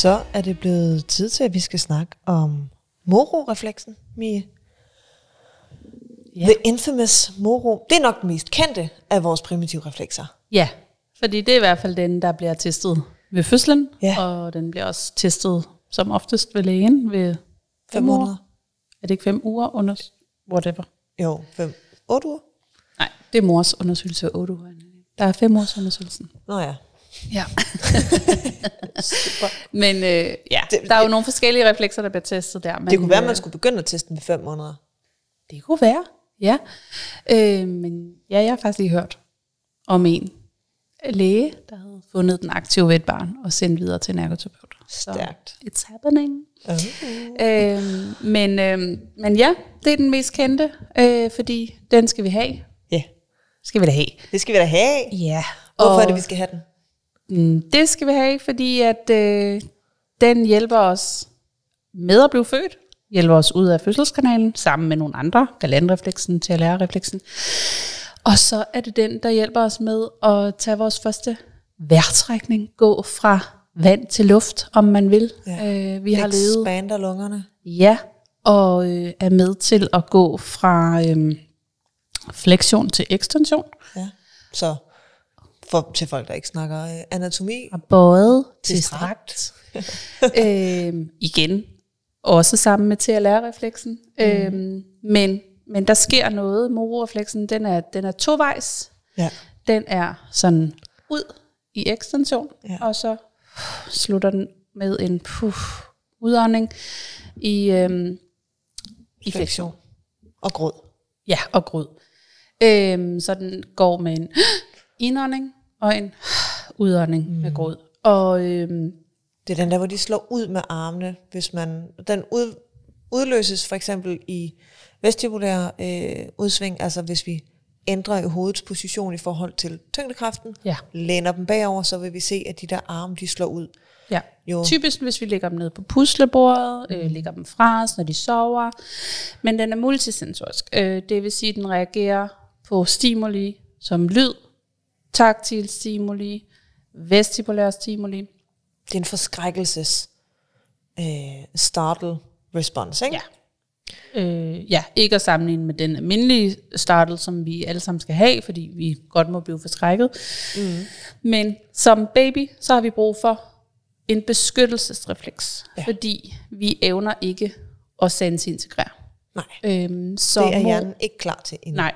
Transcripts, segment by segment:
Så er det blevet tid til, at vi skal snakke om moro-refleksen, Mie. Ja. The infamous moro. Det er nok den mest kendte af vores primitive reflekser. Ja, fordi det er i hvert fald den, der bliver testet ved fødslen, Ja. og den bliver også testet som oftest ved lægen ved Fem fem måneder. uger. Er det ikke fem uger under whatever? Jo, fem, otte uger. Nej, det er mors undersøgelse ved otte uger. Der er fem års undersøgelsen. Nå ja. Ja. Super. Men øh, ja, Det- der er jo nogle forskellige reflekser, der bliver testet der. Men, Det kunne være, at man øh, skulle begynde at teste den ved fem måneder. Det kunne være, ja. Øh, men ja, jeg har faktisk lige hørt om en læge, der havde fundet den aktive ved et barn og sendt videre til en ergoterapeut. Så Stærkt. it's happening. Uh. Øh, men, øh, men ja, det er den mest kendte, øh, fordi den skal vi have. Ja, Skal vi da have. det skal vi da have. Ja. Hvorfor og, er det, vi skal have den? Mm, Det skal vi have, fordi at øh, den hjælper os med at blive født, hjælper os ud af fødselskanalen, sammen med nogle andre, galandrefleksen, TLR-refleksen. Og så er det den, der hjælper os med at tage vores første vejrtrækning, gå fra vand til luft, om man vil. Ja. Øh, vi har levet Expander lungerne. Ja, og øh, er med til at gå fra øh, flexion til ekstension. Ja. Så for, til folk, der ikke snakker øh, anatomi. Fra bøjet Til til strakt. øh, igen, også sammen med TLR-refleksen. Mm. Øh, men, men der sker noget. Mororefleksen, den er, den er tovejs. Ja. Den er sådan ud i ekstension, Ja. og så slutter den med en puff, udånding i, øhm, i fleksion. Og gråd. Ja, og grød. Øhm, så den går med en indånding og en udånding mm. med grød. Og øhm, Det er den der, hvor de slår ud med armene, hvis man... Den ud, udløses for eksempel i vestibulær øh, udsving, altså hvis vi ændrer i hovedets position i forhold til tyngdekraften, ja, læner dem bagover, så vil vi se, at de der arme, de slår ud. ja. Jo. Typisk, hvis vi lægger dem ned på puslebordet, øh, lægger dem fra os, når de sover. Men den er multisensorisk. Øh, det vil sige, at den reagerer på stimuli som lyd, taktil stimuli, vestibulær stimuli. Det er en forskrækkelses øh, startle response, ikke? Ja. Øh, ja, ikke at sammenligne med den almindelige startel, som vi alle sammen skal have, fordi vi godt må blive forskrækket. Mm. Men som baby, så har vi brug for en beskyttelsesrefleks, Ja. fordi vi evner ikke at sansintegrere. Nej, Øhm, så det er mor- hjernen ikke klar til endnu. Nej.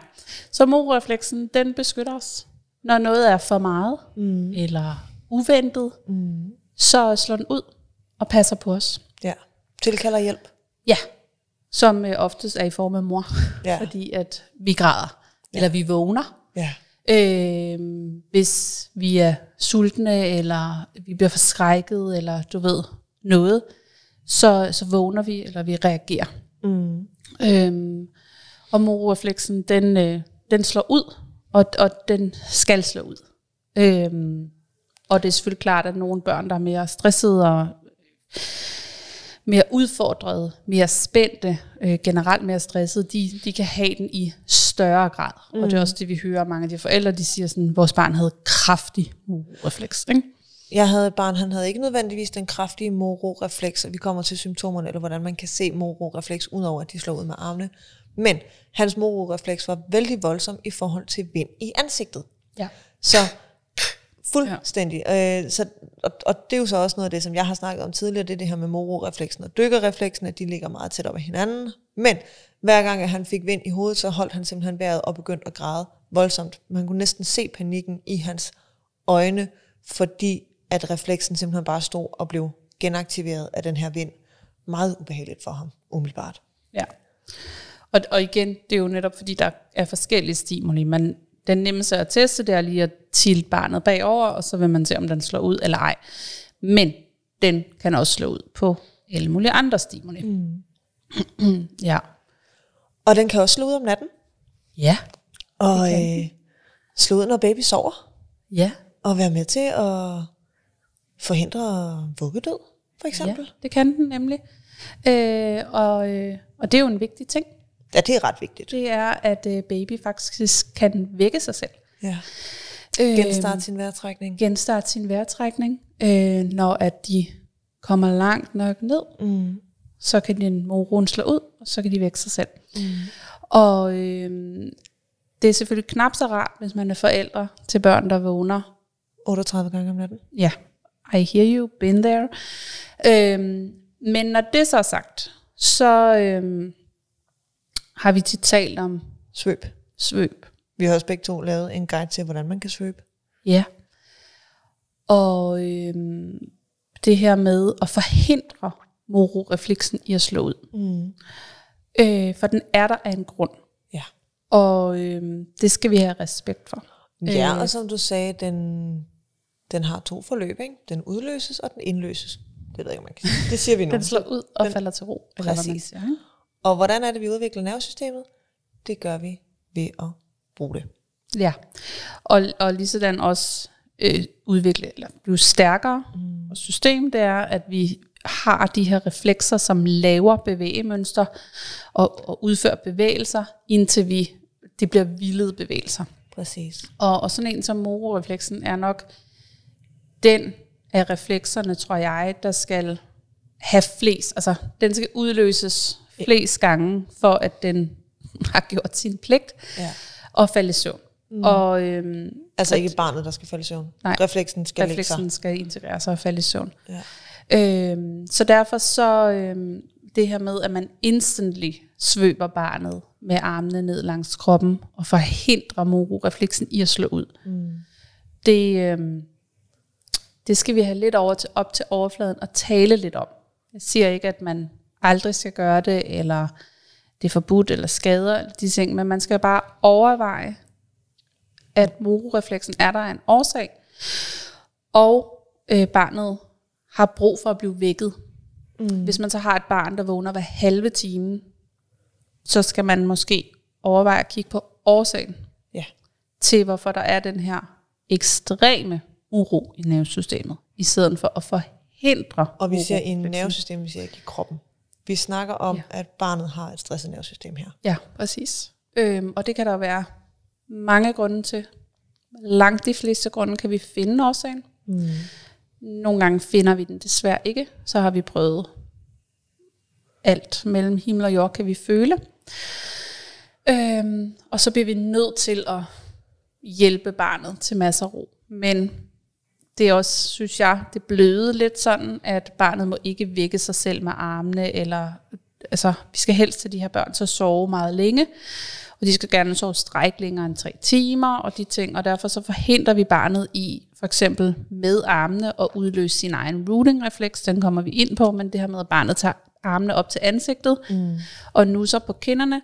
Så morefleksen, den beskytter os. Når noget er for meget, mm. eller uventet, mm. så slår den ud og passer på os. Ja. Tilkalder hjælp. Ja, som øh, oftest er i form af mor, Ja. fordi at vi græder, ja. eller vi vågner. Ja. Øh, hvis vi er sultne, eller vi bliver forskrækket, eller du ved, noget, så, så vågner vi, eller vi reagerer. Mm. Øhm, og mororefleksen, den, øh, den slår ud, og, og den skal slå ud. Øhm, og det er selvfølgelig klart, at nogle børn, der er mere stressede og mere udfordrede, mere spændte, øh, generelt mere stressede, de, de kan have den i større grad. Mm. Og det er også det, vi hører mange af de forældre, de siger sådan, vores barn havde kraftig mororefleks. Ikke? Jeg havde et barn, han havde ikke nødvendigvis den kraftige moro-refleks, og vi kommer til symptomerne, eller hvordan man kan se moro-refleks, udover at de slår ud med armene. Men hans moro-refleks var vældig voldsom i forhold til vind i ansigtet. Ja. Så fuldstændig. Ja. Øh, så, og, og det er jo så også noget af det, som jeg har snakket om tidligere, det er det her med moro-refleksen og dykkerrefleksen, at de ligger meget tæt op ad hinanden. Men hver gang, at han fik vind i hovedet, så holdt han simpelthen vejret og begyndte at græde voldsomt. Man kunne næsten se panikken i hans øjne, fordi at refleksen simpelthen bare stod og blev genaktiveret af den her vind. Meget ubehageligt for ham, umiddelbart. Ja. Og, og igen, det er jo netop fordi, der er forskellige stimuli. Man, den nemmeste at teste, det er lige at tilte barnet bagover, og så vil man se, om den slår ud eller ej. Men den kan også slå ud på alle mulige andre stimuli. Mm. ja. Og den kan også slå ud om natten, Ja. og øh, slå ud, når baby sover. Ja. og være med til at forhindre vuggedød, for eksempel. ja, det kan den nemlig. Øh, og, øh, og det er jo en vigtig ting. Ja, det er ret vigtigt. Det er, at øh, baby faktisk kan vække sig selv. Ja. Øh, Genstarte sin vejrtrækning. genstarte sin vejrtrækning, øh, når at de kommer langt nok ned, mm. så kan din moron slå ud, og så kan de vække sig selv. Mm. Og øh, det er selvfølgelig knap så rart, hvis man er forældre til børn, der vågner 38 gange om natten. Ja, I hear you, been there. Øhm, men når det så er sagt, så øhm, har vi tit talt om Svøb. svøb. Vi har også begge to lavet en guide til, hvordan man kan svøbe. Ja. Og øhm, det her med at forhindre mororefleksen i at slå ud. Mm. Øh, for den er der af en grund. Ja. Og øhm, det skal vi have respekt for. Ja, Øh. og som du sagde, den, den har to forløb, ikke? Den udløses, og den indløses. Det ved jeg ikke, man kan sige. Det siger vi nu. Den slår ud og Den- falder til ro. eller hvad man Præcis. siger? Og hvordan er det, vi udvikler nervesystemet? Det gør vi ved at bruge det. Ja, og, og lige sådan også øh, udvikle, eller blive stærkere. Mm. Og system, det er, at vi har de her reflekser, som laver bevægemønster og, og udfører bevægelser, indtil vi det bliver vildede bevægelser. Præcis. Og, og sådan en som mororefleksen er nok den af reflekserne, tror jeg, der skal have flest, altså den skal udløses flest gange, for at den har gjort sin pligt Ja. og falde i søvn. Mm. Og øhm, Altså ikke barnet, der skal falde i søvn. Nej. Refleksen skal refleksen skal integrere sig og falde i søvn. Ja. Øhm, så derfor så øhm, det her med, at man instantly svøber barnet med armene ned langs kroppen og forhindrer mororefleksen i at slå ud. Mm. Det, øhm, det skal vi have lidt over til, op til overfladen og tale lidt om. Jeg siger ikke, at man aldrig skal gøre det, eller det er forbudt, eller skader, eller de ting, men man skal bare overveje, at mororefleksen er der en årsag, og øh, barnet har brug for at blive vækket. Mm. Hvis man så har et barn, der vågner hver halve time, så skal man måske overveje at kigge på årsagen Ja. til, hvorfor der er den her ekstreme uro i nervesystemet, i stedet for at forhindre Og vi ser i nervesystemet, vi ser ikke i kroppen. Vi snakker om, Ja. at barnet har et stresset nervesystem her. Ja, præcis. Øhm, og det kan der være mange grunde til. Langt de fleste grunde kan vi finde årsagen. Mm. Nogle gange finder vi den desværre ikke. Så har vi prøvet alt mellem himmel og jord, kan vi føle. Øhm, og så bliver vi nødt til at hjælpe barnet til masser af ro. Men det er også, synes jeg, det bløde lidt sådan, at barnet må ikke vække sig selv med armene, eller altså, vi skal helst til de her børn til at sove meget længe, og de skal gerne sove stræk længere end tre timer, og de ting, og derfor så forhindrer vi barnet i, for eksempel med armene, at udløse sin egen rooting-refleks, den kommer vi ind på, men det her med, at barnet tager armene op til ansigtet, mm. og nusser på kinderne,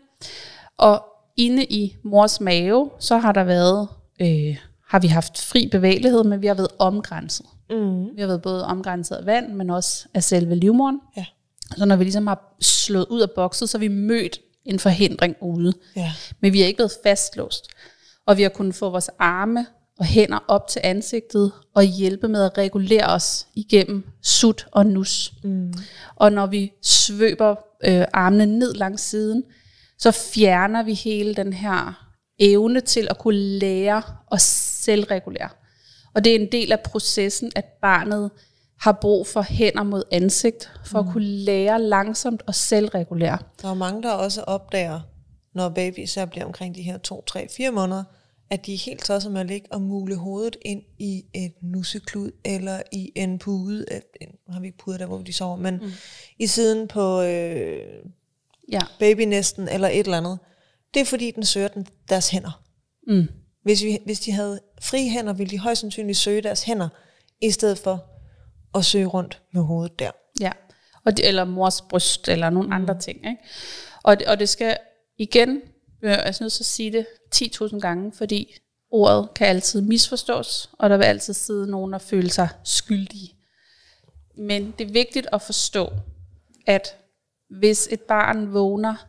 og inde i mors mave, så har der været, øh, har vi haft fri bevægelighed, men vi har været omgrænset. Mm. Vi har været både omgrænset af vand, men også af selve livmoderen. Ja. Så når vi ligesom har slået ud af bokset, så har vi mødt en forhindring ude. Ja. Men vi har ikke været fastlåst. Og vi har kunnet få vores arme og hænder op til ansigtet og hjælpe med at regulere os igennem sut og nus. Mm. Og når vi svøber øh, armene ned langs siden, så fjerner vi hele den her evne til at kunne lære og selvregulere. Og det er en del af processen, at barnet har brug for hænder mod ansigt, for mm. at kunne lære langsomt og selvregulere. Der er mange, der også opdager, når baby især bliver omkring de her 2, 3, 4 måneder, at de er helt tosset med at ligge og mule hovedet ind i et nusseklud, eller i en pude, øh, nu har vi ikke puder der, hvor de sover, men mm. i siden på øh, Ja. babynæsten, eller et eller andet. Det er fordi, den søger den, deres hænder. Mm. Hvis, vi, hvis de havde frie hænder, ville de højst sandsynligt søge deres hænder, i stedet for at søge rundt med hovedet der. Ja, og det, eller mors bryst, eller nogle mm. andre ting. Ikke? Og, det, og det skal igen, jeg er nødt til at sige det 10.000 gange, fordi ordet kan altid misforstås, og der vil altid sidde nogen og føle sig skyldige. Men det er vigtigt at forstå, at hvis et barn vågner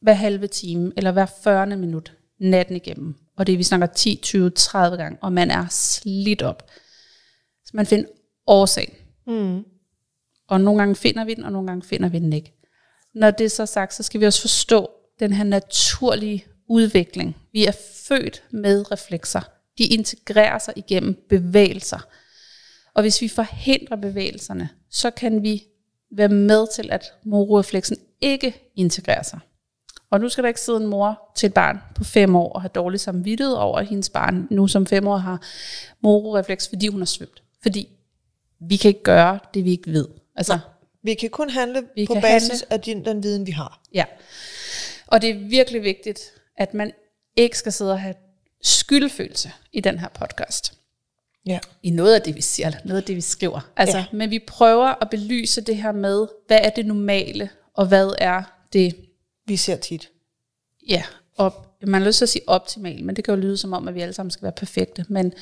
hver halve time, eller hver 40. minut natten igennem, og det er, vi snakker 10, 20, 30 gange, og man er slidt op, så man finder årsagen. Mm. Og nogle gange finder vi den, og nogle gange finder vi den ikke. Når det er så sagt, så skal vi også forstå den her naturlige udvikling. Vi er født med reflekser. De integrerer sig igennem bevægelser. Og hvis vi forhindrer bevægelserne, så kan vi være med til, at mororefleksen ikke integrerer sig. Og nu skal der ikke sidde en mor til et barn på fem år og have dårlig samvittighed over, at hendes barn nu som fem år har mororefleks, fordi hun har svømt. Fordi vi kan ikke gøre det, vi ikke ved. Altså, Vi kan kun handle Vi på basis handle. af din, den viden, vi har. Ja. Og det er virkelig vigtigt, at man ikke skal sidde og have skyldfølelse i den her podcast. Ja. I noget af det, vi siger, eller noget af det, vi skriver. Altså, ja. Men vi prøver at belyse det her med, hvad er det normale, og hvad er det, Vi ser tit. ja, op, man har lyst til at sige optimalt, men det kan jo lyde som om, at vi alle sammen skal være perfekte. Men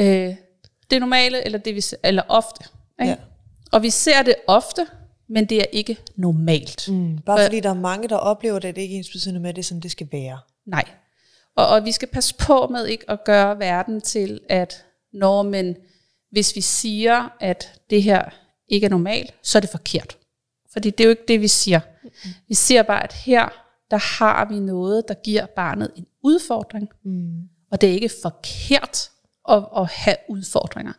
øh, det normale, eller, det vi, eller ofte. Ikke? Ja. Og vi ser det ofte, men det er ikke normalt. Mm. Bare For- fordi der er mange, der oplever det, at det ikke er ens betydende med, at det er sådan, det skal være. Nej. Og, og vi skal passe på med ikke at gøre verden til, at når men hvis vi siger, at det her ikke er normalt, så er det forkert. Fordi det er jo ikke det, vi siger. Vi siger bare, at her, der har vi noget, der giver barnet en udfordring. Mm. Og det er ikke forkert at, at have udfordringer.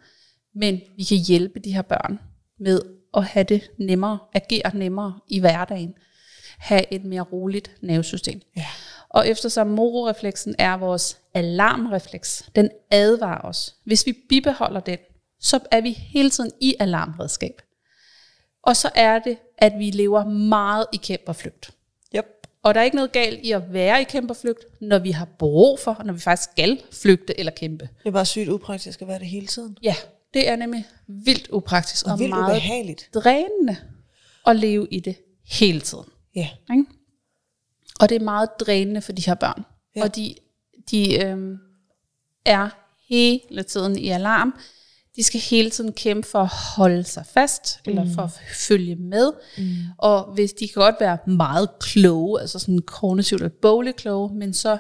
Men vi kan hjælpe de her børn med at have det nemmere, agere nemmere i hverdagen. Have et mere roligt nervesystem. Ja. Og eftersom mororefleksen er vores alarmrefleks, den advarer os. Hvis vi bibeholder den, så er vi hele tiden i alarmredskab. Og så er det, at vi lever meget i kæmperflygt. Yep. Og der er ikke noget galt i at være i kæmperflygt, når vi har brug for, når vi faktisk skal flygte eller kæmpe. Det er bare sygt upraktisk at være det hele tiden. Ja, det er nemlig vildt upraktisk og, Og vildt meget ubehageligt. drænende at leve i det hele tiden. Ja. Ikke? Og det er meget drænende for de her børn. Ja. Og de, de øhm, er hele tiden i alarm. De skal hele tiden kæmpe for at holde sig fast, mm. eller for at følge med. Mm. Og hvis de kan godt være meget kloge, altså sådan kognitivt og bogligt kloge, men så,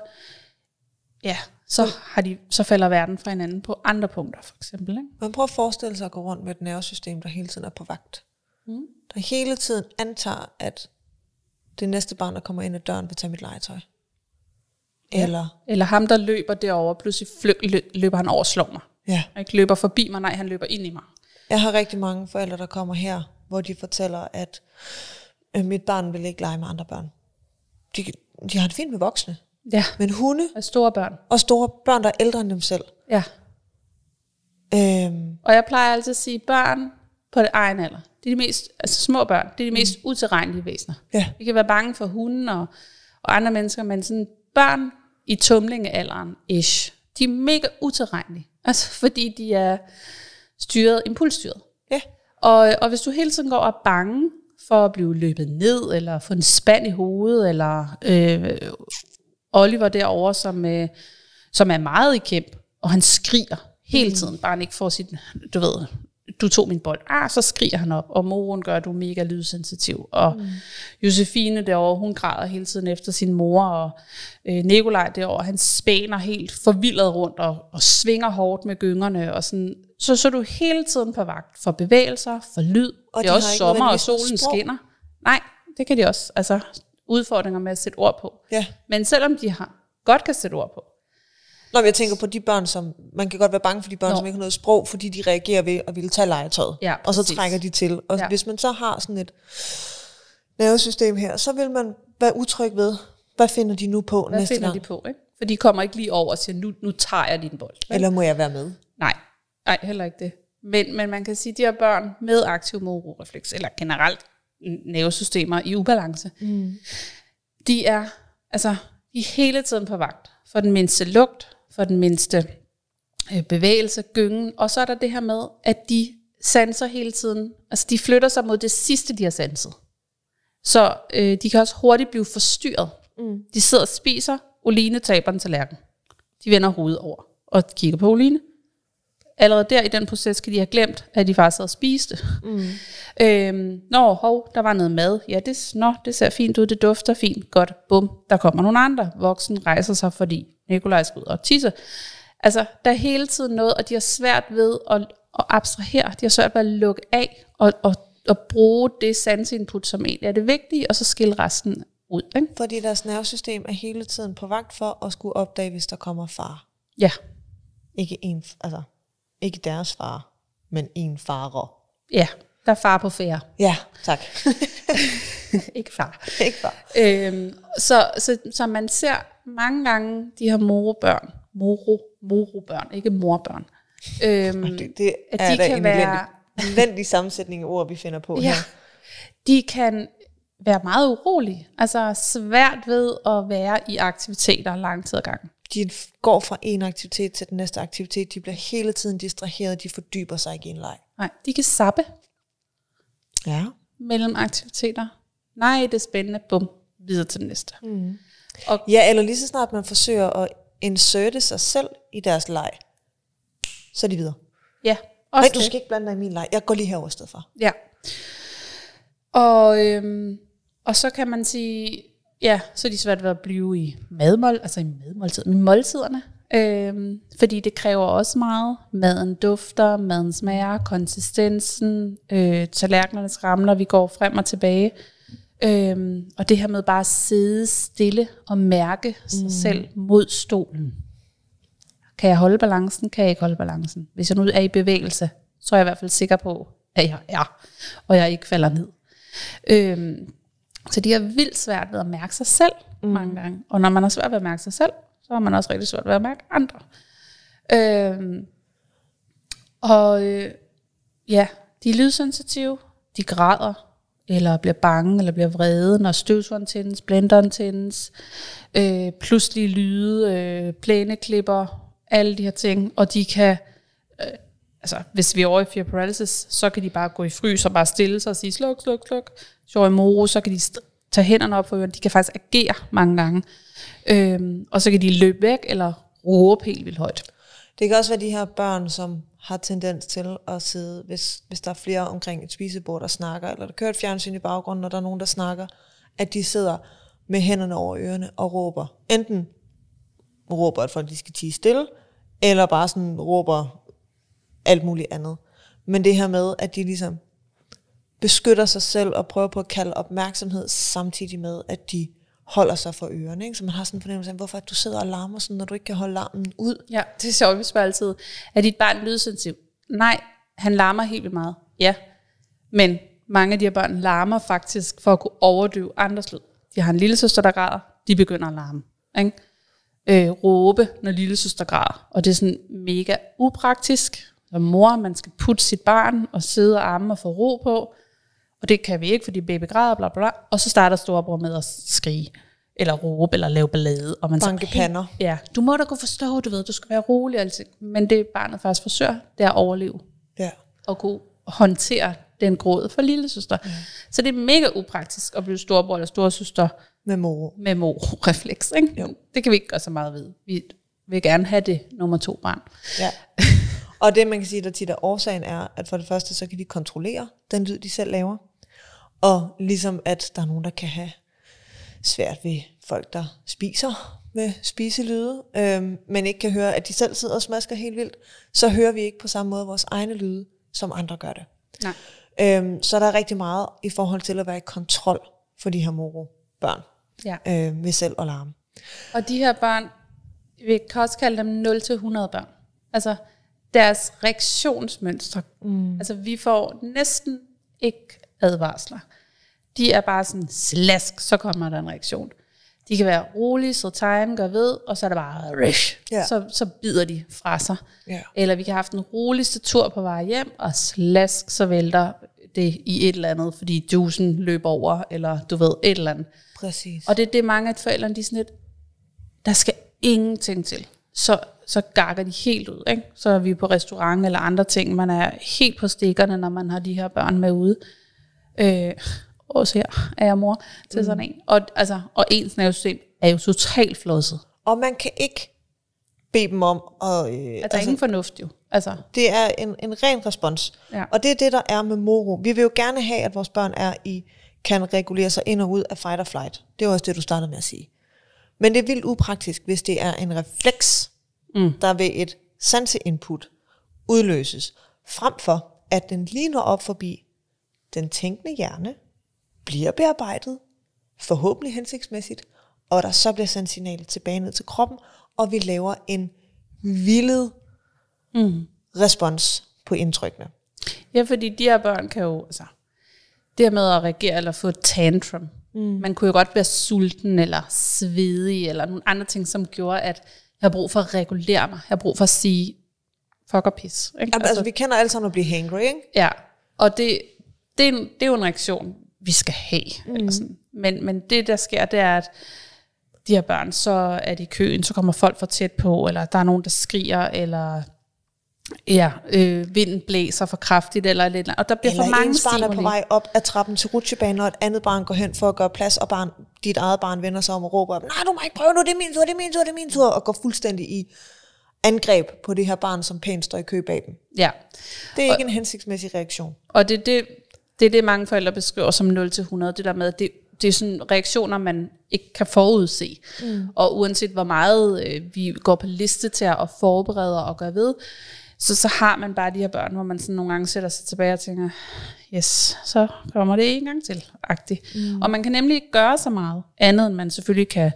ja, så, har de, så falder verden fra hinanden på andre punkter, for eksempel. Ikke? Man prøver at forestille sig at gå rundt med et nervesystem, der hele tiden er på vagt. Mm. Der hele tiden antager, at det næste barn, der kommer ind ad døren, vil tage mit legetøj. Eller, Eller ham, der løber derover, pludselig fly, lø, løber han over og slår mig. Ja. Han ikke løber forbi mig, nej, han løber ind i mig. Jeg har rigtig mange forældre, der kommer her, hvor de fortæller, at øh, mit barn vil ikke lege med andre børn. De, de har det fint med voksne. Ja, Men hunde og store børn. og store børn, der er ældre end dem selv. Ja, Øhm, og jeg plejer altid at sige, børn på det egen alder, det er de mest, altså små børn, det er de mest utilregnelige væsener. ja, Vi kan være bange for hunden og, og andre mennesker, men sådan børn i tumlingealderen, ish, de er mega utilregnelige. Altså fordi de er styret, impulsstyret. ja, Og, og hvis du hele tiden går og er bange for at blive løbet ned, eller få en spand i hovedet, eller øh, Oliver derovre, som, øh, som er meget i kæmp, og han skriger hele tiden, bare han ikke får sit, du ved, du tog min bold, ah, så skriger han op, og moren gør, du mega lydsensitiv, og mm. Josefine derovre, hun græder hele tiden efter sin mor, og øh, Nikolaj derovre, han spæner helt forvildet rundt, og, og svinger hårdt med gyngerne, og sådan, så, så er du hele tiden på vagt for bevægelser, for lyd, Og det de er også har ikke sommer, og solen sprog. skinner. Nej, det kan de også, altså udfordringer med at sætte ord på. ja. Men selvom de har, godt kan sætte ord på, Nå, men jeg tænker på de børn, som... Man kan godt være bange for de børn, Nå. som ikke har noget sprog, fordi de reagerer ved at ville tage legetøjet. Ja, og så trækker de til. Og Ja. hvis man så har sådan et nervesystem her, så vil man være utryg ved, hvad finder de nu på hvad næste finder gang? de på? Ikke? For de kommer ikke lige over og siger, nu, nu tager jeg din bold. Eller må jeg være med? Nej, nej, heller ikke det. Men, men man kan sige, at de her børn med aktiv mororefleks, eller generelt nervesystemer i ubalance, mm. de er altså de er hele tiden på vagt for den mindste lugt, for den mindste øh, bevægelse, gyngen, og så er der det her med, at de sanser hele tiden, altså de flytter sig mod det sidste, de har sanset. Så øh, de kan også hurtigt blive forstyrret. Mm. De sidder og spiser, Oline taber en tallerken. De vender hovedet over og kigger på Oline. Allerede der i den proces kan de have glemt, at de faktisk havde spist det. Mm. Øhm, nå, hov, der var noget mad. Ja, det, nå, det ser fint ud, det dufter fint. Godt, bum, der kommer nogle andre. Voksen rejser sig, fordi Nikolaj skal ud og tisse. Altså, der er hele tiden noget, og de har svært ved at, at abstrahere. De har svært ved at lukke af og, og, og bruge det sansinput, som egentlig er det vigtige, og så skille resten ud. Ikke? Fordi deres nervesystem er hele tiden på vagt for at skulle opdage, hvis der kommer far. Ja, Ikke en, altså, ikke deres far, men en farer. Ja, der er far på færre. Ja, tak. ikke far. Ikke far. Øhm, så, så, så man ser mange gange de her morobørn, moro, morobørn, ikke morbørn. Øhm, Det, det at er da kan en være... elendig sammensætning af ord, vi finder på ja, her. de kan være meget urolige, altså svært ved at være i aktiviteter lang tid ad gangen. De går fra en aktivitet til den næste aktivitet. De bliver hele tiden distraheret. De fordyber sig ikke i en leg. Nej, de kan sappe Ja. mellem aktiviteter. Nej, det er spændende. Bum, videre til den næste. Mm. Og Ja, eller lige så snart man forsøger at inserte sig selv i deres leg, så er de videre. ja, Nej, også du det. skal ikke blande dig i min leg. Jeg går lige herover i stedet for. Ja. Og, øhm, og så kan man sige, ja, så er de svært ved at blive i madmål, altså i madmåltid, i måltiderne. Øhm, fordi det kræver også meget. Maden dufter, maden smager, konsistensen, øh, tallerkenerne skramler, vi går frem og tilbage. Øhm, og det her med bare at sidde stille og mærke sig selv mod stolen. Kan jeg holde balancen? Kan jeg ikke holde balancen? Hvis jeg nu er i bevægelse, så er jeg i hvert fald sikker på, at jeg er, og jeg ikke falder ned. Øhm, så de har vildt svært ved at mærke sig selv mm. mange gange. Og når man har svært ved at mærke sig selv, så har man også rigtig svært ved at mærke andre. Øhm, og øh, ja, de er lydsensitive, de græder, eller bliver bange, eller bliver vrede, når støvsugeren tændes, blenderen tændes, øh, pludselige lyde, øh, plæneklipper, alle de her ting, og de kan, altså hvis vi er over i fear paralysis, så kan de bare gå i frys og bare stille sig og sige sluk, sluk, sluk. Hvis i moro, så kan de tage hænderne op for ørerne, de kan faktisk agere mange gange, øhm, og så kan de løbe væk, eller råbe helt vildt højt. Det kan også være de her børn, som har tendens til at sidde, hvis, hvis der er flere omkring et spisebord, der snakker, eller der kører et fjernsyn i baggrunden, når der er nogen, der snakker, at de sidder med hænderne over ørerne og råber. Enten råber, at folk de skal tige stille, eller bare sådan råber alt muligt andet. Men det her med, at de ligesom beskytter sig selv og prøver på at kalde opmærksomhed, samtidig med, at de holder sig for ørerne. Ikke? Så man har sådan en fornemmelse af, hvorfor at du sidder og larmer, sådan, når du ikke kan holde larmen ud. Ja, det er sjovt, vi spørger altid, er dit barn lydsensitiv? Nej, han larmer helt vildt meget. Ja, men mange af de her børn larmer faktisk for at kunne overdøve andres lyd. De har en lille søster, der græder, de begynder at larme. Ikke? Øh, råbe, når lille søster græder. Og det er sådan mega upraktisk. Som mor, man skal putte sit barn og sidde og arme og få ro på. Og det kan vi ikke, fordi baby græder, bla bla bla. Og så starter storebror med at skrige, eller råbe, eller lave ballade. Og man Banke pander. Ja, du må da kunne forstå, du ved, du skal være rolig. Altså. Men det barnet faktisk forsøger, det er at overleve Ja. og kunne håndtere den gråd for lille søster. Mm. Så det er mega upraktisk at blive storebror eller storesøster Med moro. med morefleks. Ikke? Jo. Det kan vi ikke gøre så meget ved. Vi vil gerne have det nummer to barn. Ja. Og det, man kan sige, der tit er årsagen, er, at for det første, så kan de kontrollere den lyd, de selv laver. Og ligesom at der er nogen, der kan have svært ved folk, der spiser med spiselyde, øhm, men ikke kan høre, at de selv sidder og smasker helt vildt, så hører vi ikke på samme måde vores egne lyde, som andre gør det. Nej. Øhm, så der er rigtig meget i forhold til at være i kontrol for de her moro-børn Ja. øh, ved selv at larme. Og de her børn, vi kan også kalde dem 0-100 børn. Altså deres reaktionsmønstre. Mm. Altså vi får næsten ikke advarsler. De er bare sådan slask, så kommer der en reaktion. De kan være rolige, så tegn gør ved, og så er det bare rish. Ja. Så, så bider de fra sig. Ja. Eller vi kan have haft den roligste tur på vej hjem, og slask, så vælter det i et eller andet, fordi juicen løber over, eller du ved, et eller andet. Præcis. Og det er det, mange af forældrene, de er sådan lidt, der skal ingenting til. Så, så gakker de helt ud. Ikke? Så er vi på restaurant eller andre ting. Man er helt på stikkerne, når man har de her børn med ude. Øh, også her er jeg mor til mm. sådan en. Og, altså, og ens nervesystem er jo totalt flosset. Og man kan ikke bede dem om at... Øh, Altså, der er ingen fornuft jo. Altså, Det er en, en ren respons. Ja. Og det er det, der er med moro. Vi vil jo gerne have, at vores børn er i, kan regulere sig ind og ud af fight or flight. Det var også det, du startede med at sige. Men det er vildt upraktisk, hvis det er en refleks, mm. der ved et sanseinput udløses, frem for at den lige når op forbi den tænkende hjerne, bliver bearbejdet, forhåbentlig hensigtsmæssigt, og der så bliver sendt signalet tilbage ned til kroppen, og vi laver en vildet mm. respons på indtrykkene. Ja, fordi de her børn kan jo, altså, det med at reagere eller få et tantrum, mm. man kunne jo godt være sulten eller svedig eller nogle andre ting, som gjorde, at jeg har brug for at regulere mig. Jeg har brug for at sige, fuck og pis. Ikke? Altså, altså, vi kender alle sammen at blive hangry, ikke? Ja, og det, det, er, en, det er jo en reaktion, vi skal have. Mm. Eller sådan. Men, men det, der sker, det er, at de her børn, så er de i køen, så kommer folk for tæt på, eller der er nogen, der skriger, eller ja, øh, vinden blæser for kraftigt, eller lidt, og der bliver Eller for mange barn er på vej op ad trappen til rutsjebanen, og et andet barn går hen for at gøre plads, og barn, dit eget barn vender sig om og råber, nej, du må ikke prøve nu, det er min tur, det er min tur, det er min tur, og går fuldstændig i angreb på det her barn, som pænt står i kø bag dem. Ja, Det er ikke en hensigtsmæssig reaktion. og det er det, det, er det mange forældre beskriver som 0-100, det der med, det, det er sådan reaktioner, man ikke kan forudse. Mm. Og uanset hvor meget øh, vi går på liste til at forberede og gøre ved, så, så har man bare de her børn, hvor man sådan nogle gange sætter sig tilbage og tænker, yes, så kommer det en gang til, agtigt. Mm. Og man kan nemlig ikke gøre så meget andet, end man selvfølgelig kan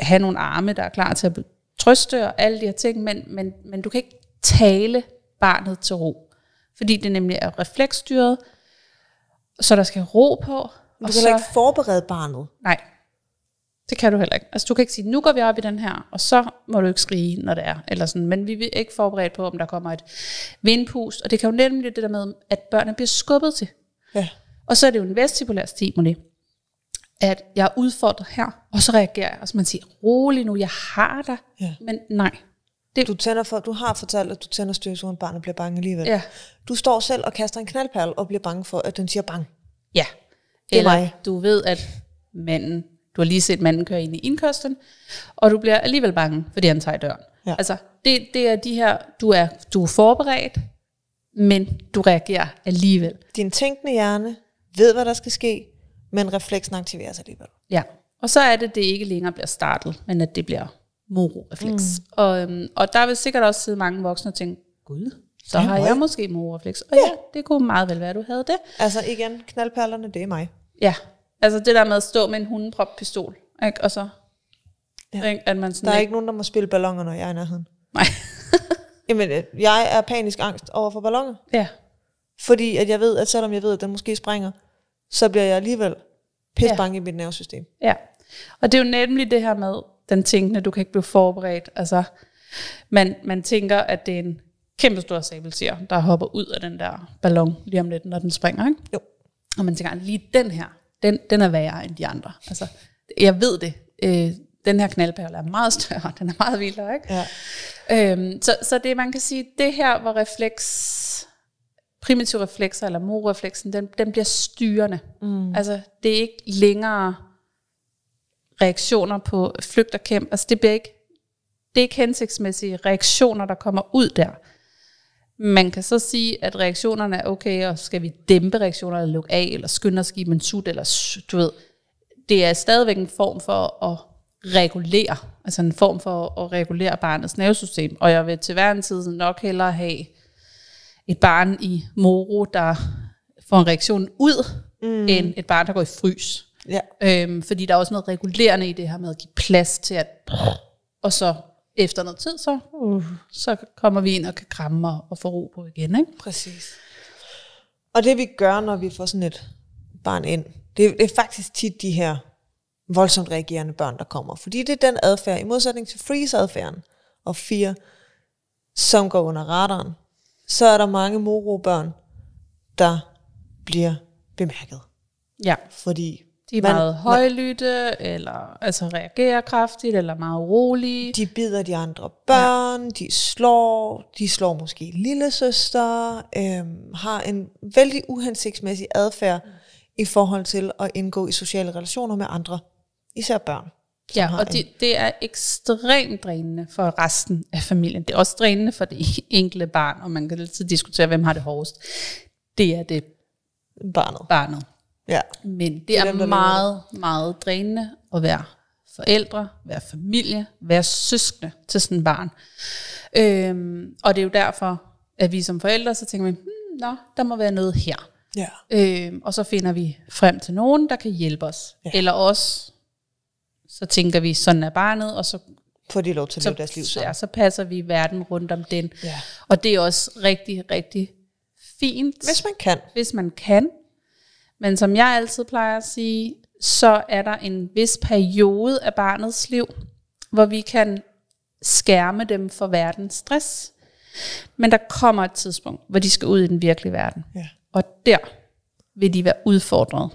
have nogle arme, der er klar til at trøste og alle de her ting, men, men, men du kan ikke tale barnet til ro, fordi det nemlig er refleksstyret, så der skal ro på. Du og kan så, ikke forberede barnet. Nej, det kan du heller ikke. Altså du kan ikke sige, nu går vi op i den her, og så må du ikke skrige, når det er. Eller sådan. Men vi er ikke forberedt på, om der kommer et vindpust. Og det kan jo nemlig det der med, at børnene bliver skubbet til. Ja. Og så er det jo en vestibulær stimuli, at jeg er udfordret her, og så reagerer jeg. Og så man siger, rolig nu, jeg har dig. Ja. Men nej. Du, tænder for, du har fortalt, at du tænder støvsugeren, barnet bliver bange alligevel. Ja. Du står selv og kaster en knaldperle og bliver bange for, at den siger bang. Ja. Det er Eller mig. du ved, at manden, du har lige set manden køre ind i indkørslen, og du bliver alligevel bange, fordi han tager i døren. Ja. Altså, det, det er de her, du er, du er forberedt, men du reagerer alligevel. Din tænkende hjerne ved, hvad der skal ske, men refleksen aktiveres alligevel. Ja. Og så er det, det ikke længere bliver startet, men at det bliver mororefleks. Mm. Og, øhm, og der vil sikkert også sidde mange voksne og tænke, gud, så Ja, har jeg måske mororefleks. Og ja, det kunne meget vel være, at du havde det. Altså igen, knaldperlerne, det er mig. Ja, altså det der med at stå med en hundeproppistol, ikke? og så, Ja. ja. ikke, at man sådan Der er ikke- ikke nogen, der må spille ballonger, når jeg er i nærheden. Nej. Jamen, øh, jeg er panisk angst over for ballonger. ja. Fordi at jeg ved, at selvom jeg ved, at den måske springer, så bliver jeg alligevel pisse bange i mit nervesystem. Ja, og det er jo nemlig det her med den tænkende, du kan ikke blive forberedt. Altså, man, man tænker, at det er en kæmpe stor sabeltiger, der hopper ud af den der ballon lige om lidt, når den springer. Ikke? Jo. Og man tænker, lige den her, den, den er værre end de andre. Altså, jeg ved det. Øh, den her knaldperle er meget større, den er meget vildere. Ikke? Ja. Øhm, så, så det man kan sige, det her var refleks, primitive reflekser, eller morefleksen, den, den bliver styrende. Mm. Altså, det er ikke længere reaktioner på flygt og kæmp. Altså, det bliver ikke, det er ikke hensigtsmæssige reaktioner, der kommer ud der. Man kan så sige, at reaktionerne er okay, og skal vi dæmpe reaktioner, eller lukke af, eller skynde os give en sut, eller du ved, det er stadigvæk en form for at regulere, altså en form for at regulere barnets nervesystem, og jeg vil til hver en tid nok hellere have et barn i moro, der får en reaktion ud, mm. end et barn, der går i frys. Ja. Øhm, fordi der er også noget regulerende i det her med at give plads til at, og så efter noget tid, så, uh, så kommer vi ind og kan kramme og, og få ro på igen. Ikke? Præcis. Og det vi gør, når vi får sådan et barn ind, det, det er faktisk tit de her voldsomt reagerende børn, der kommer. Fordi det er den adfærd, i modsætning til freeze-adfærden og fire, som går under radaren, så er der mange moro-børn, der bliver bemærket. Ja, Fordi de er man- meget højlytte, eller altså reagerer kraftigt, eller meget rolige. De bider de andre børn, ja. de slår, de slår måske lille søster, øhm, har en vældig uhensigtsmæssig adfærd mm. i forhold til at indgå i sociale relationer med andre, især børn. Ja, og det, det er ekstremt drænende for resten af familien. Det er også drænende for det enkelte barn, og man kan altid diskutere, hvem har det hårdest. Det er det barnet. barnet. Ja. Men det, Det er er, dem, meget, meget drænende at være forældre, være familie, være søskende til sådan et barn. Øhm, og det er jo derfor, at vi som forældre, så tænker vi, hmm, nå, der må være noget her. ja. Øhm, og så finder vi frem til nogen, der kan hjælpe os. Ja. Eller os, så tænker vi, sådan er barnet, og så, Får de lov til at så, leve deres liv sammen. ja, så passer vi verden rundt om den. Ja. Og det er også rigtig, rigtig fint. Hvis man kan. Hvis man kan. Men som jeg altid plejer at sige, så er der en vis periode af barnets liv, hvor vi kan skærme dem for verdens stress. Men der kommer et tidspunkt, hvor de skal ud i den virkelige verden. Ja. Og der vil de være udfordret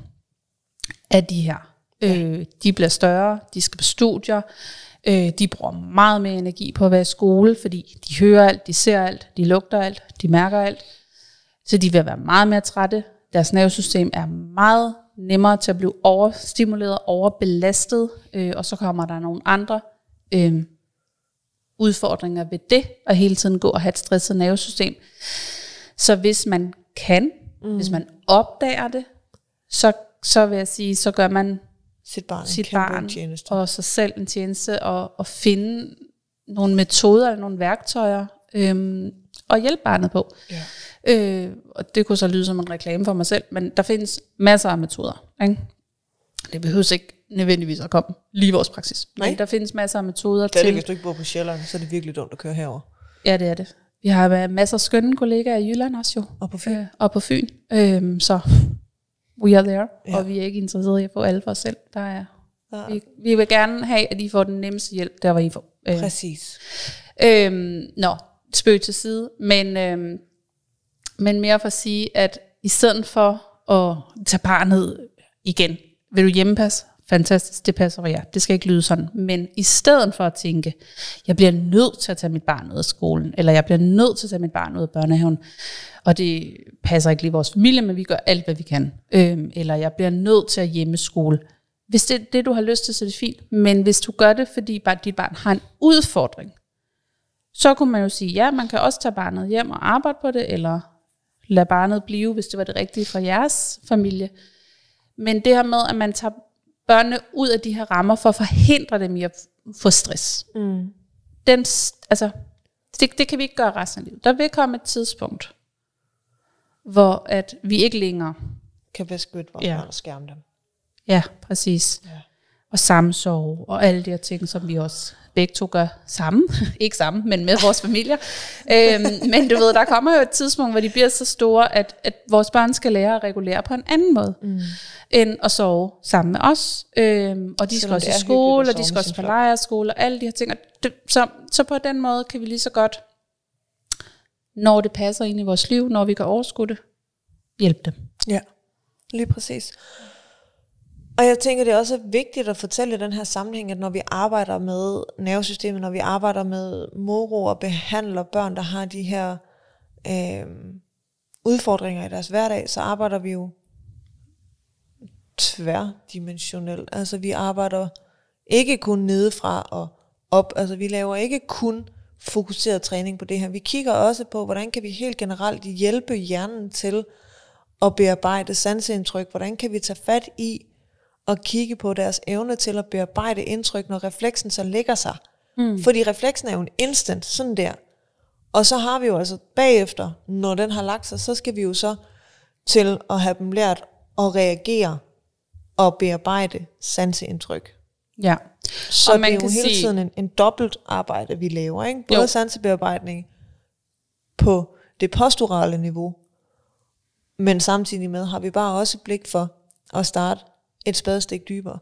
af de her. Ja. Øh, de bliver større, de skal på studier, øh, de bruger meget mere energi på at være i skole, fordi de hører alt, de ser alt, de lugter alt, de mærker alt. Så de vil være meget mere trætte. Deres nervesystem er meget nemmere til at blive overstimuleret, overbelastet, øh, og så kommer der nogle andre øh, udfordringer ved det, og hele tiden gå og have et stresset nervesystem. Så hvis man kan, mm. hvis man opdager det, så, så vil jeg sige, så gør man Sit barn, sit barn tjeneste. og sig selv en tjeneste, og, og finde nogle metoder nogle værktøjer, øhm, og hjælpe barnet på. Ja. Øh, og det kunne så lyde som en reklame for mig selv, men der findes masser af metoder. Ikke? Det behøver ikke nødvendigvis at komme lige i vores praksis. Nej. Men der findes masser af metoder Det er det, til... hvis du ikke bor på Sjælland, så er det virkelig dumt at køre herover. Ja, det er det. Vi har masser af skønne kollegaer i Jylland også jo. Og på Fyn. Øh, og på Fyn. Øhm, så we are there. Ja. Og vi er ikke interesserede i at få alle for os selv. Der er, Ja. vi, vi vil gerne have, at I får den nemmeste hjælp, der hvor I får. Øh, Præcis. Øhm, nå, spøg til side. Men, øhm, men mere for at sige, at i stedet for at tage barnet igen, vil du hjemmepasse? Fantastisk, det passer for jer. Det skal ikke lyde sådan. Men i stedet for at tænke, jeg bliver nødt til at tage mit barn ud af skolen, eller jeg bliver nødt til at tage mit barn ud af børnehaven, og det passer ikke lige vores familie, men vi gør alt, hvad vi kan. Øhm, eller jeg bliver nødt til at hjemmeskole. Hvis det er det, du har lyst til, så er det fint. Men hvis du gør det, fordi bare dit barn har en udfordring, så kunne man jo sige, ja, man kan også tage barnet hjem og arbejde på det, eller lade barnet blive, hvis det var det rigtige for jeres familie. Men det her med, at man tager børnene ud af de her rammer for at forhindre dem i at få stress. Mm. Den, altså, det, det kan vi ikke gøre resten af livet. Der vil komme et tidspunkt, hvor at vi ikke længere, Kan beskytte vores Ja. børn og skærme dem. ja, præcis, Ja. og samsove, og alle de her ting, som vi også begge to gør sammen. ikke sammen, men med vores familier. øhm, men du ved, der kommer jo et tidspunkt, hvor de bliver så store, at, at vores børn skal lære at regulere på en anden måde, mm. end at sove sammen med os. Øhm, og de skal Selvom også det i skole, og de skal også på lejerskole, og alle de her ting. Og det, så, så på den måde kan vi lige så godt, når det passer ind i vores liv, når vi kan overskue det, hjælpe dem. Ja, lige præcis. Og jeg tænker, det er også vigtigt at fortælle i den her sammenhæng, at når vi arbejder med nervesystemet, når vi arbejder med moro og behandler børn, der har de her øh, udfordringer i deres hverdag, så arbejder vi jo tværdimensionelt. Altså vi arbejder ikke kun nedefra og op. Altså vi laver ikke kun fokuseret træning på det her. Vi kigger også på, hvordan kan vi helt generelt hjælpe hjernen til at bearbejde sanseindtryk. Hvordan kan vi tage fat i og kigge på deres evne til at bearbejde indtryk, når refleksen så lægger sig. Mm. Fordi refleksen er jo en instant, sådan der. Og så har vi jo altså bagefter, når den har lagt sig, så skal vi jo så til at have dem lært at reagere og bearbejde sanseindtryk. Ja. Så Og det man er jo hele sige- tiden en, en dobbelt arbejde, vi laver. Ikke? Både Jo. sansebearbejdning på det posturale niveau, men samtidig med har vi bare også blik for at starte et spadestik dybere.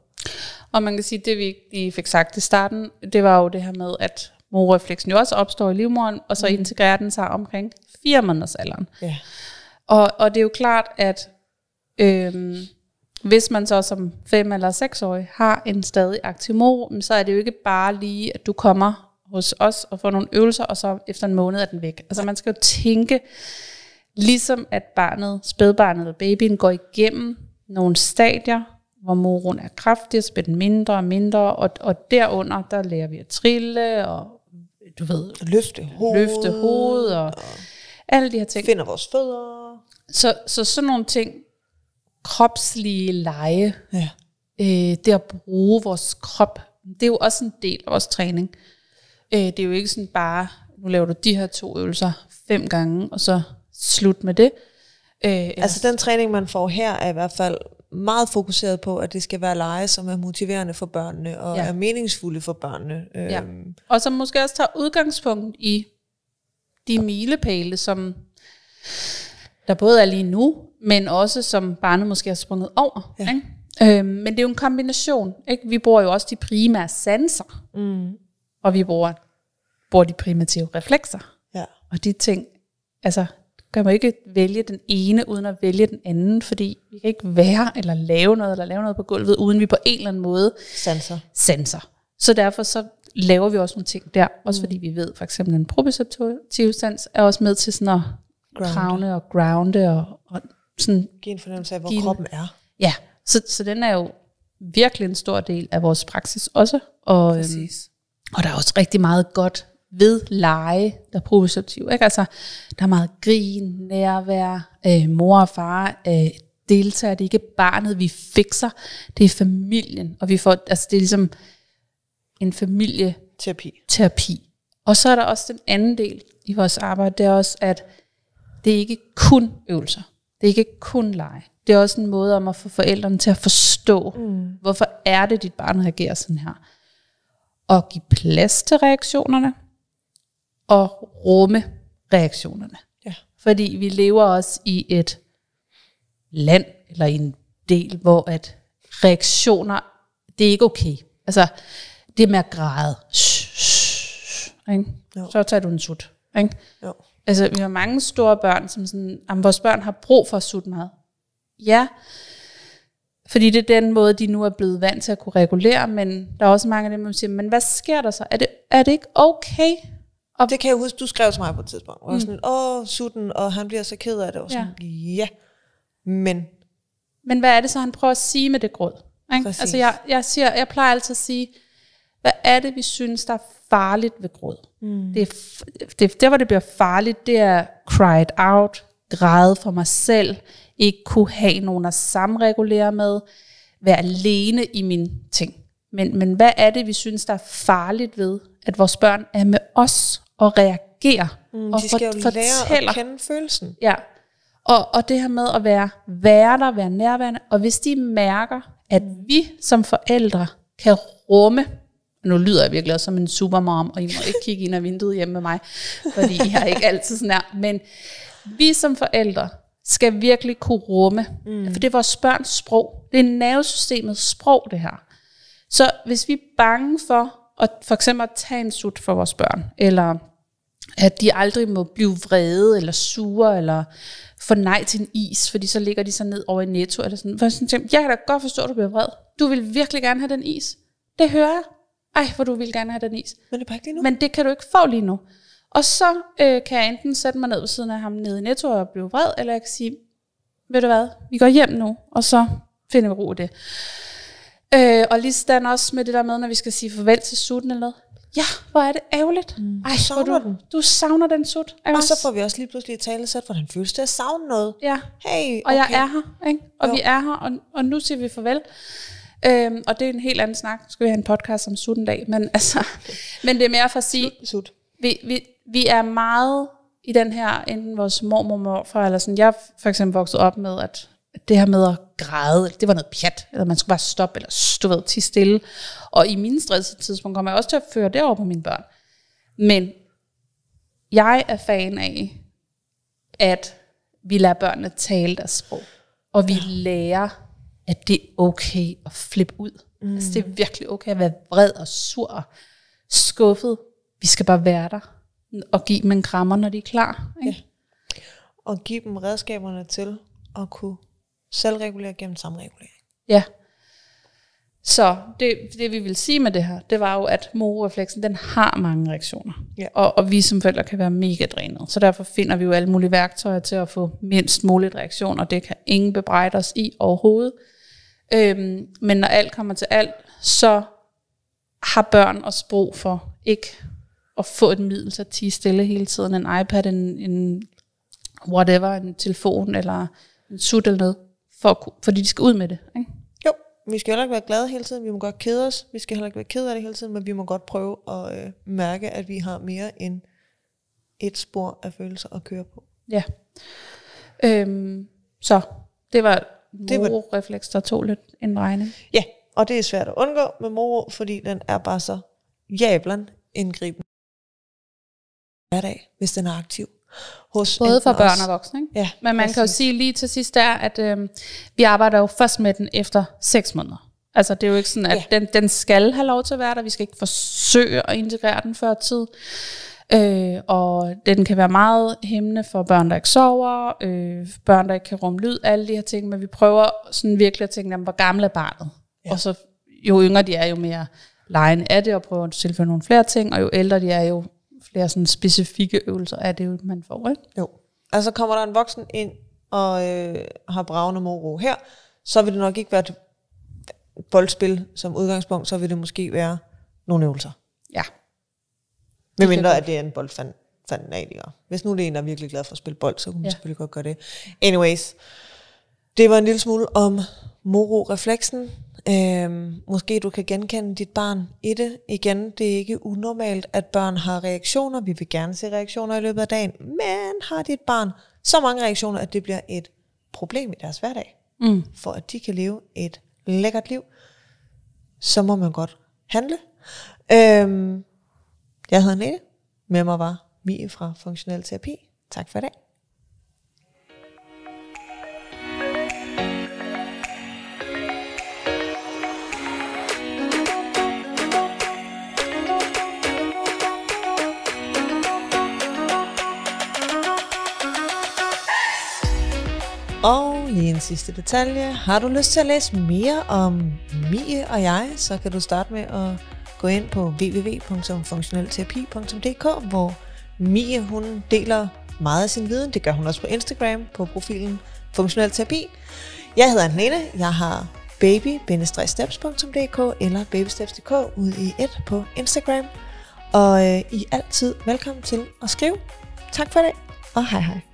Og man kan sige, det vi ikke lige fik sagt i starten, det var jo det her med, at morrefleksen jo også opstår i livmoderen, og så integrerer den sig omkring fire måneders alderen. Ja. Og, og det er jo klart, at øhm, hvis man så som fem eller seksårig har en stadig aktiv mor, så er det jo ikke bare lige, at du kommer hos os og får nogle øvelser, og så efter en måned er den væk. Altså man skal jo tænke, ligesom at barnet, spædbarnet eller babyen går igennem nogle stadier, hvor moren er kraftig, så bliver den mindre og mindre, og, og derunder, der lærer vi at trille, og du ved, Løfte hovedet. løfte hovedet, og alle de her ting. Finder vores fødder. Så, så sådan nogle ting, kropslige lege, Ja. øh, det at bruge vores krop, det er jo også en del af vores træning. Øh, det er jo ikke sådan bare, nu laver du de her to øvelser fem gange, og så slut med det. Øh, Altså den træning, man får her, er i hvert fald meget fokuseret på, at det skal være lege, som er motiverende for børnene, og Ja. er meningsfulde for børnene. Ja. Øhm, Og så måske også tager udgangspunkt i de milepæle, som der både er lige nu, men også som barnet måske har sprunget over. Ja. Ikke? Øhm, men det er jo en kombination. Ikke? Vi bruger jo også de primære sanser, mm. og vi bruger, bruger de primitive reflekser. Ja. Og de ting, altså kan man ikke vælge den ene, uden at vælge den anden, fordi vi kan ikke være eller lave noget, eller lave noget på gulvet, uden vi på en eller anden måde Sanser. sanser. Så derfor så laver vi også nogle ting der, også fordi vi ved, for eksempel en proprioceptiv sans er også med til sådan at Ground. grounde og grounde og, og sådan, Giv en fornemmelse af, hvor Giv en- kroppen er. ja, så, så den er jo virkelig en stor del af vores praksis også, og, øhm, Præcis. og der er også rigtig meget godt ved lege, der er proprioceptiv. Ikke? Altså, der er meget grin, nærvær, øh, mor og far øh, deltager. Det er ikke barnet, vi fikser, det er familien. Og vi får, altså, det er ligesom en familieterapi. Terapi. Og så er der også den anden del i vores arbejde, det er også, at det er ikke kun øvelser. Det er ikke kun lege. Det er også en måde om at få forældrene til at forstå, mm. hvorfor er det, dit barn reagerer sådan her. Og give plads til reaktionerne, og rumme reaktionerne. Ja. Fordi vi lever også i et land, eller i en del, hvor at reaktioner, det er ikke okay. Altså, det med at græde. Shh, shh, ikke? Jo. Så tager du en sut. Ikke? Jo. Altså, vi har mange store børn, som sådan, jamen, vores børn har brug for sut mad. Ja, fordi det er den måde, de nu er blevet vant til at kunne regulere, men der er også mange af dem, der siger, men hvad sker der så? Er det, er det ikke okay? Og det kan jeg huske, du skrev til mig på et tidspunkt. Og mm. sådan, åh, sutten, og han bliver så ked af det. Og sådan, ja. ja. Men Men hvad er det så, han prøver at sige med det gråd? Ikke? Præcis. Altså jeg, jeg, siger, jeg plejer altid at sige, hvad er det, vi synes, der er farligt ved gråd? Mm. Det er, det, der, hvor det bliver farligt, det er cried out, græde for mig selv, ikke kunne have nogen at samregulere med, være alene i mine ting. Men, men hvad er det, vi synes, der er farligt ved, at vores børn er med os og reagerer mm, og de skal jo for, lære fortæller? at kende følelsen. Ja. Og, og det her med at være, der, være nærværende, og hvis de mærker, at vi som forældre kan rumme, nu lyder jeg virkelig også som en supermom, og I må ikke kigge ind ad vinduet hjemme med mig, fordi jeg er ikke altid sådan her, men vi som forældre skal virkelig kunne rumme, mm. for det er vores børns sprog, det er nervesystemets sprog det her. Så hvis vi er bange for, at for eksempel at tage en sut for vores børn, eller at de aldrig må blive vrede, eller sure, eller få nej til en is, fordi så ligger de så ned over i netto, eller sådan. For sådan tænkte, jeg kan da godt forstå, at du bliver vred. Du vil virkelig gerne have den is. Det hører jeg. Ej, hvor du vil gerne have den is. Men det er bare ikke lige nu. Men det kan du ikke få lige nu. Og så øh, kan jeg enten sætte mig ned ved siden af ham nede i Netto og blive vred, eller jeg kan sige, ved du hvad, vi går hjem nu, og så finder vi ro i det. Øh, og lige sådan også med det der med, når vi skal sige farvel til sutten eller noget. Ja, hvor er det ærgerligt. Mm, Ej, savner du, den. du savner den sut. og så også? får vi også lige pludselig et talesæt, hvordan føles det at savne noget. Ja, Hey, og okay. jeg er her, ikke? og Jo. vi er her, og, og nu siger vi farvel. Øhm, og det er en helt anden snak. Nu skal vi have en podcast om sutten dag, men, altså, men det er mere for at sige, Sut. vi, vi, vi er meget i den her, enten vores mormor og morfar, eller sådan, jeg er for eksempel vokset op med, at det her med at græde, det var noget pjat, eller man skulle bare stoppe, eller du ved, til stille. Og i mine stressede tidspunkt kommer jeg også til at føre det over på mine børn. Men jeg er fan af, at vi lader børnene tale deres sprog. Og vi ja. lærer, at det er okay at flippe ud. Mm. Altså, det er virkelig okay at være vred og sur og skuffet. Vi skal bare være der og give dem en krammer, når de er klar. Ikke? Og give dem redskaberne til at kunne selvregulere gennem samregulering. Ja. Så det, det vi vil sige med det her, det var jo, at mororefleksen, den har mange reaktioner. Ja. Og, og vi som forældre kan være mega drænet. Så derfor finder vi jo alle mulige værktøjer til at få mindst muligt reaktion, og det kan ingen bebrejde os i overhovedet. Øhm, men når alt kommer til alt, så har børn også brug for ikke at få et middel til at tige stille hele tiden. En iPad, en, en whatever, en telefon eller en sut eller noget, for, at fordi de skal ud med det. Ikke? Jo, vi skal heller ikke være glade hele tiden. Vi må godt kede os. Vi skal heller ikke være ked af det hele tiden, men vi må godt prøve at øh, mærke, at vi har mere end et spor af følelser at køre på. Ja. Øhm, så det var Det var- refleks, der tog lidt en regning. Ja, og det er svært at undgå med moro, fordi den er bare så jævlen indgribende hverdag, hvis den er aktiv. Hos Både for børn og voksne. Ikke? Ja, Men man kan jo præcis. sige lige til sidst der, at øh, vi arbejder jo først med den efter 6 måneder. Altså det er jo ikke sådan, at Ja. den, den skal have lov til at være der. Vi skal ikke forsøge at integrere den før tid. Øh, og den kan være meget hæmmende for børn, der ikke sover, øh, børn, der ikke kan rumme lyd, alle de her ting. Men vi prøver sådan virkelig at tænke, jamen, hvor gammel er barnet? Ja. Og så jo yngre de er, jo mere lejen er det, og prøver at tilføje nogle flere ting. Og jo ældre de er, jo flere sådan specifikke øvelser er det jo, man får. Ikke? Jo. Altså kommer der en voksen ind og øh, har bravende moro her, så vil det nok ikke være et boldspil som udgangspunkt, så vil det måske være nogle øvelser. Ja. Med mindre, at det er en boldfanatiker. Hvis nu det er en, der er virkelig glad for at spille bold, så kunne man. Ja. selvfølgelig godt gøre det. Anyways, det var en lille smule om moro-refleksen. Øhm, måske du kan genkende dit barn i det. Igen, det er ikke unormalt, at børn har reaktioner. Vi vil gerne se reaktioner i løbet af dagen. Men har dit barn så mange reaktioner, at det bliver et problem i deres hverdag, Mm. for at de kan leve et lækkert liv, så må man godt handle. Øhm, jeg hedder Nette. Med mig var Mie fra Funktionel Terapi. Tak for i dag. Lige en sidste detalje. Har du lyst til at læse mere om Mie og jeg, så kan du starte med at gå ind på www.funktionelterapi.dk, hvor Mie hun deler meget af sin viden. Det gør hun også på Instagram på profilen Funktionel Terapi. Jeg hedder Anne Jeg har baby-steps.dk eller babysteps.dk ude i et på Instagram. Og øh, I er altid velkommen til at skrive. Tak for det, og hej hej.